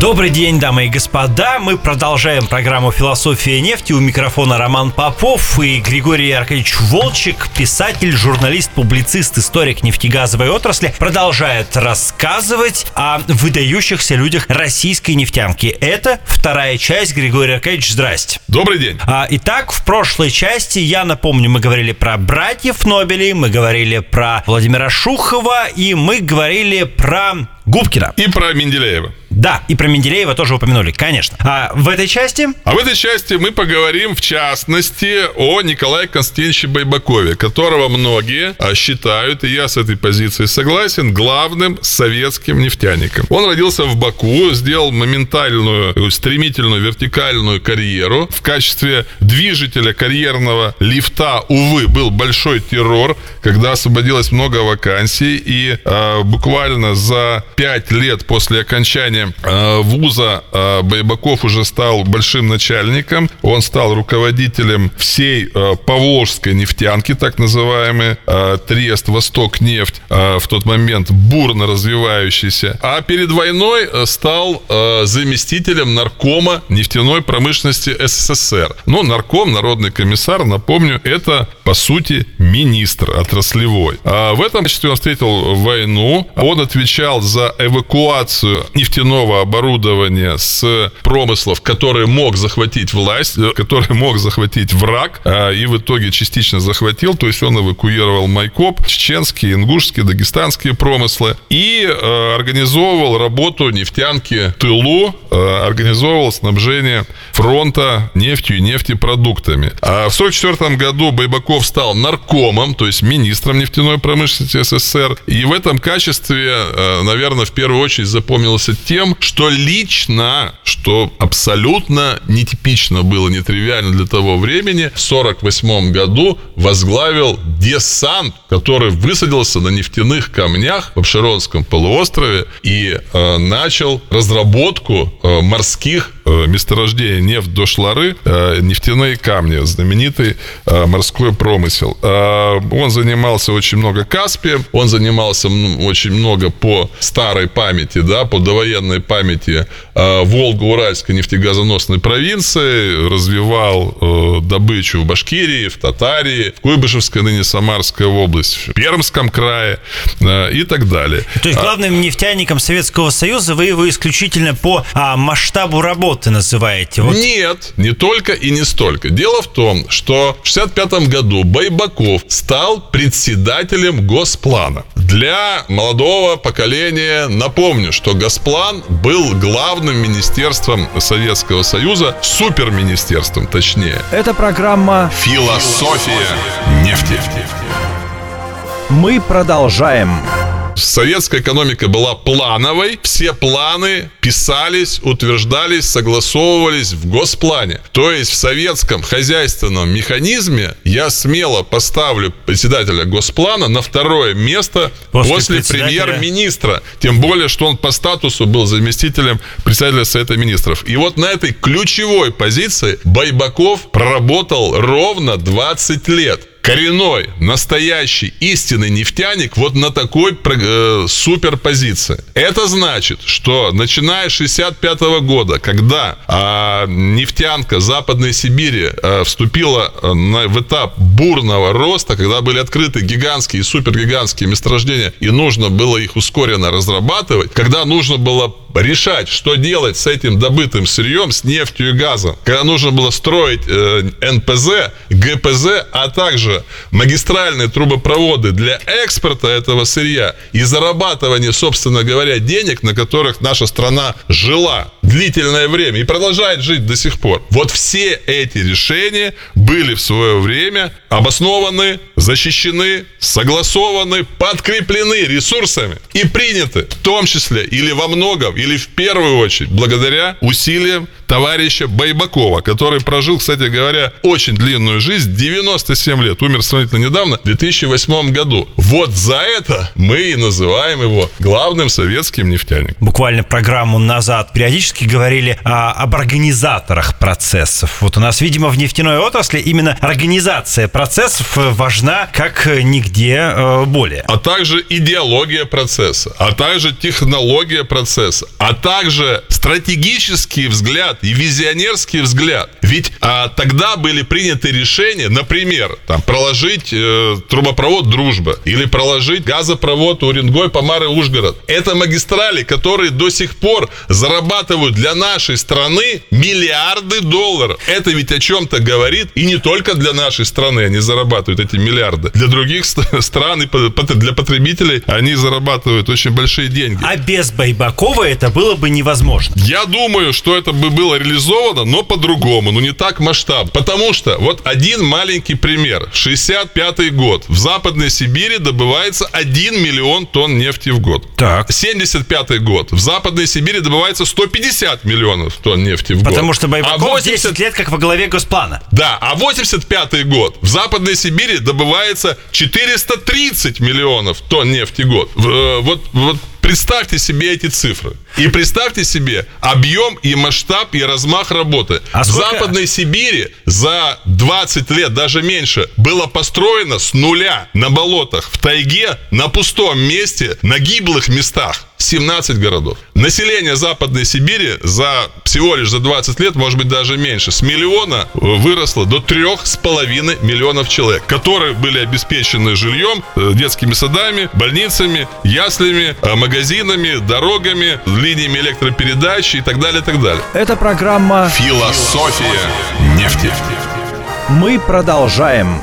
Добрый день, дамы и господа. Мы продолжаем программу «Философия нефти». У микрофона Роман Попов и Григорий Аркадьевич Волчек, писатель, журналист, публицист, историк нефтегазовой отрасли, продолжает рассказывать о выдающихся людях российской нефтянки. Это вторая часть. Григорий Аркадьевич, здрасте. Добрый день. А, итак, в прошлой части, я напомню, мы говорили про братьев Нобелей, мы говорили про Владимира Шухова и мы говорили про Губкина. И про Менделеева. Да, и про Менделеева тоже упомянули, конечно. А в этой части? А в этой части мы поговорим, в частности, о Николае Константиновиче Байбакове, которого многие а, считают, и я с этой позиции согласен, главным советским нефтяником. Он родился в Баку, сделал моментальную, стремительную вертикальную карьеру. В качестве движителя карьерного лифта, увы, был большой террор, когда освободилось много вакансий, и э, буквально за пять лет после окончания Э, вуза э, Байбаков уже стал большим начальником. Он стал руководителем всей э, Поволжской нефтянки, так называемый Трест Восток нефть в тот момент бурно развивающийся. А перед войной стал заместителем наркома нефтяной промышленности СССР. Ну, нарком, народный комиссар, напомню, это, по сути, министр отраслевой. А в этом качестве он встретил войну. Он отвечал за эвакуацию нефтяного оборудования с промыслов, который мог захватить власть, э, который мог захватить враг, а, и в итоге частично захватил, то есть он эвакуировал Майкоп, чеченские, ингушские, дагестанские промыслы и э, организовывал работу нефтянки тылу, э, организовывал снабжение фронта нефтью и нефтепродуктами. А в 1944 году Байбаков стал наркомом, то есть министром нефтяной промышленности СССР, и в этом качестве, наверное, в первую очередь запомнился тем, что лично, что абсолютно нетипично было, нетривиально для того времени, в 1948 году возглавил десант, который высадился на нефтяных камнях в Обширонском полуострове и э, начал разработку э, морских э, месторождений нефть до Шлары, э, нефтяные камни, знаменитый э, морской промысел. Он занимался очень много Каспием, он занимался очень много по старой памяти, да, по довоенной памяти Волго-Уральской нефтегазоносной провинции, развивал добычу в Башкирии, в Татарии, в Куйбышевской, ныне Самарская область, в Пермском крае и так далее. То есть а главным нефтяником Советского Союза вы его исключительно по а, масштабу работы называете? Вот. Нет, не только и не столько. Дело в том, что в 1965 году Байбаков стал председателем Госплана. Для молодого поколения напомню, что Госплан был главным министерством Советского Союза, суперминистерством точнее. Это программа «Философия нефти». Мы продолжаем. Советская экономика была плановой, все планы писались, утверждались, согласовывались в госплане. То есть в советском хозяйственном механизме я смело поставлю председателя госплана на второе место после, после премьер-министра. Тем более, что он по статусу был заместителем председателя Совета Министров. И вот на этой ключевой позиции Байбаков проработал ровно 20 лет коренной, настоящий, истинный нефтяник вот на такой э, суперпозиции. Это значит, что начиная с 65 года, когда э, нефтянка Западной Сибири э, вступила э, на, в этап бурного роста, когда были открыты гигантские и супергигантские месторождения, и нужно было их ускоренно разрабатывать, когда нужно было решать, что делать с этим добытым сырьем, с нефтью и газом, когда нужно было строить э, НПЗ, ГПЗ, а также магистральные трубопроводы для экспорта этого сырья и зарабатывания, собственно говоря, денег, на которых наша страна жила длительное время и продолжает жить до сих пор. Вот все эти решения были в свое время обоснованы, защищены, согласованы, подкреплены ресурсами и приняты, в том числе или во многом, или в первую очередь, благодаря усилиям товарища Байбакова, который прожил, кстати говоря, очень длинную жизнь, 97 лет, умер сравнительно недавно, в 2008 году. Вот за это мы и называем его главным советским нефтяником. Буквально программу назад периодически говорили о, об организаторах процессов. Вот у нас, видимо, в нефтяной отрасли именно организация процессов важна как нигде э, более. А также идеология процесса, а также технология процесса, а также стратегический взгляд и визионерский взгляд. Ведь а, тогда были приняты решения, например, там, проложить э, трубопровод «Дружба» или проложить газопровод Уренгой, Помары, Ужгород. Это магистрали, которые до сих пор зарабатывают для нашей страны миллиарды долларов. Это ведь о чем-то говорит, и не только для нашей страны они зарабатывают эти миллиарды. Для других стран и для потребителей они зарабатывают очень большие деньги. А без Байбакова это было бы невозможно. Я думаю, что это бы было реализовано, но по-другому, ну не так масштаб. Потому что вот один маленький пример. 65 год. В Западной Сибири добывается 1 миллион тонн нефти в год. Так. 75 год. В Западной Сибири добывается 150 миллионов тонн нефти в год. Потому что Байбаков а 80... 10 лет как во главе Госплана. Да, а 85 год. В Западной Сибири добывается 430 миллионов тонн нефти в год. Э, вот, вот Представьте себе эти цифры. И представьте себе объем и масштаб и размах работы. А в Западной Сибири за 20 лет, даже меньше, было построено с нуля на болотах, в тайге, на пустом месте, на гиблых местах. 17 городов. Население Западной Сибири за всего лишь за 20 лет, может быть даже меньше, с миллиона выросло до трех с половиной миллионов человек, которые были обеспечены жильем, э, детскими садами, больницами, яслями, э, магазинами, дорогами, линиями электропередач и так далее, и так далее. Это программа «Философия нефти». Мы продолжаем.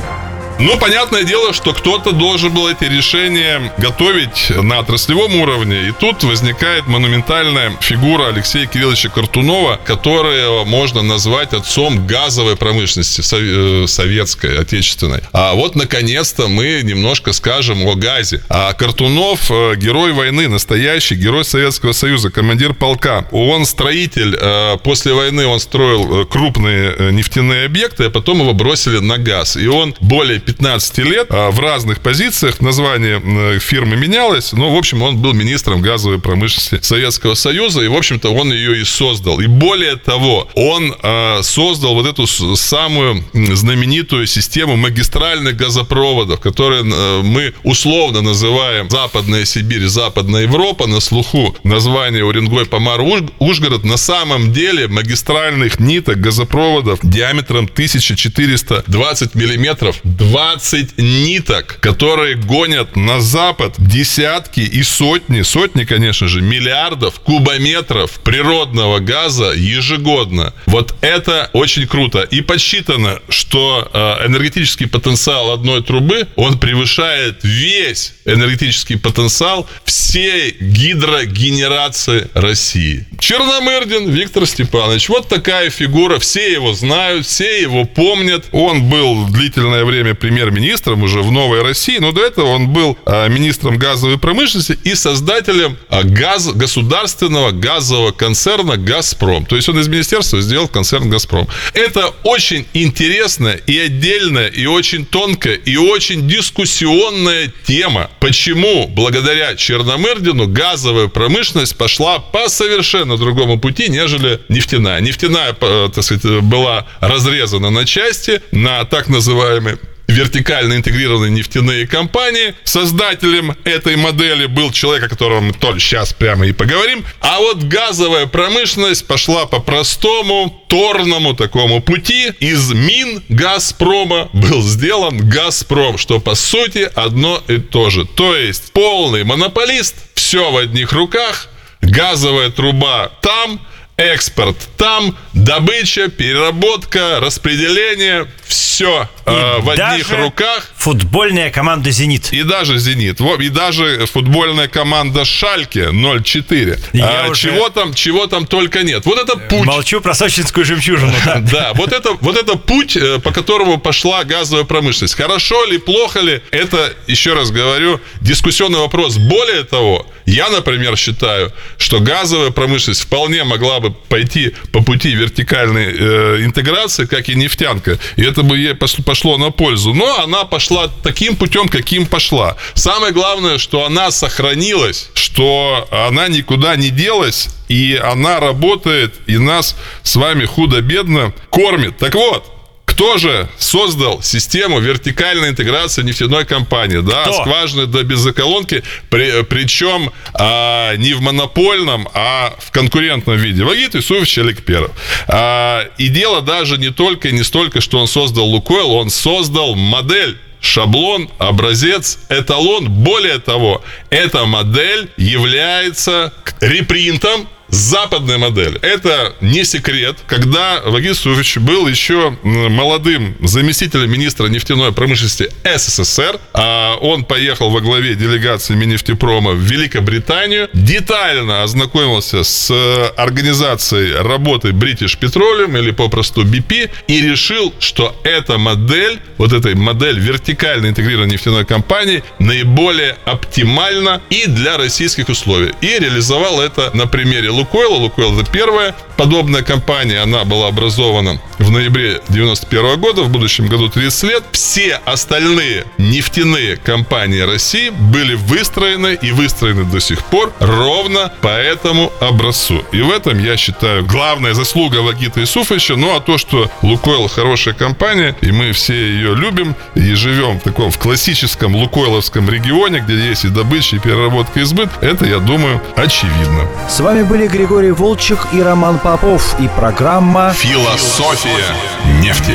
Ну, понятное дело, что кто-то должен был эти решения готовить на отраслевом уровне. И тут возникает монументальная фигура Алексея Кирилловича Картунова, которого можно назвать отцом газовой промышленности э, советской, отечественной. А вот, наконец-то, мы немножко скажем о газе. А Картунов э, герой войны, настоящий герой Советского Союза, командир полка. Он строитель. Э, после войны он строил крупные нефтяные объекты, а потом его бросили на газ. И он более 15 лет а, в разных позициях. Название фирмы менялось. Но, в общем, он был министром газовой промышленности Советского Союза. И, в общем-то, он ее и создал. И более того, он а, создал вот эту самую знаменитую систему магистральных газопроводов, которые мы условно называем Западная Сибирь, Западная Европа. На слуху название Уренгой, Помар, Ужгород. На самом деле магистральных ниток газопроводов диаметром 1420 миллиметров 20 ниток, которые гонят на запад десятки и сотни, сотни, конечно же, миллиардов кубометров природного газа ежегодно. Вот это очень круто. И подсчитано, что э, энергетический потенциал одной трубы, он превышает весь энергетический потенциал всей гидрогенерации России. Черномырдин Виктор Степанович. Вот такая фигура. Все его знают, все его помнят. Он был длительное время премьер-министром уже в Новой России, но до этого он был а, министром газовой промышленности и создателем а, газ, государственного газового концерна «Газпром». То есть он из министерства сделал концерн «Газпром». Это очень интересная и отдельная, и очень тонкая, и очень дискуссионная тема. Почему благодаря Черномырдину газовая промышленность пошла по совершенно другому пути, нежели нефтяная. Нефтяная, э, так сказать, была разрезана на части, на так называемые вертикально интегрированные нефтяные компании. Создателем этой модели был человек, о котором мы только сейчас прямо и поговорим. А вот газовая промышленность пошла по простому, торному такому пути. Из мин Газпрома был сделан Газпром, что по сути одно и то же. То есть полный монополист, все в одних руках, газовая труба там, экспорт там, добыча, переработка, распределение, все э, в одних руках. Футбольная команда «Зенит». И даже «Зенит». И даже футбольная команда «Шальке» 0-4. А, уже... чего, там, чего там только нет. Вот это путь. Молчу про сочинскую жемчужину. Да, вот это, вот это путь, э, по которому пошла газовая промышленность. Хорошо ли, плохо ли, это, еще раз говорю, дискуссионный вопрос. Более того, Я, например, считаю, что газовая промышленность вполне могла бы пойти по пути вертикальной э, интеграции, как и нефтянка, и это бы ей пошло на пользу. Но она пошла таким путем, каким пошла. Самое главное, что она сохранилась, что она никуда не делась, и она работает, и нас с вами худо-бедно кормит. Так вот, кто же создал систему вертикальной интеграции нефтяной компании? Да, Кто? скважины до беззаколонки, при, причем а, не в монопольном, а в конкурентном виде. Вагит Исуевич Эликперов. А, и дело даже не только и не столько, что он создал Лукойл, он создал модель шаблон, образец, эталон. Более того, эта модель является репринтом западная модель. Это не секрет. Когда Вагис Сурович был еще молодым заместителем министра нефтяной промышленности СССР, а он поехал во главе делегации Миннефтепрома в Великобританию, детально ознакомился с организацией работы British Petroleum или попросту BP и решил, что эта модель, вот эта модель вертикально интегрированной нефтяной компании наиболее оптимальна и для российских условий. И реализовал это на примере Лукойла. Лукойл это первая подобная компания. Она была образована в ноябре 91 года. В будущем году 30 лет. Все остальные нефтяные компании России были выстроены и выстроены до сих пор ровно по этому образцу. И в этом, я считаю, главная заслуга Вагита Исуфовича. Ну, а то, что Лукойл хорошая компания, и мы все ее любим, и живем в таком в классическом лукойловском регионе, где есть и добыча, и переработка, и сбыт, это, я думаю, очевидно. С вами были Григорий Волчек и Роман Попов и программа «Философия нефти».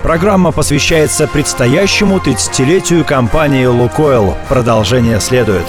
Программа посвящается предстоящему 30-летию компании «Лукойл». Продолжение следует.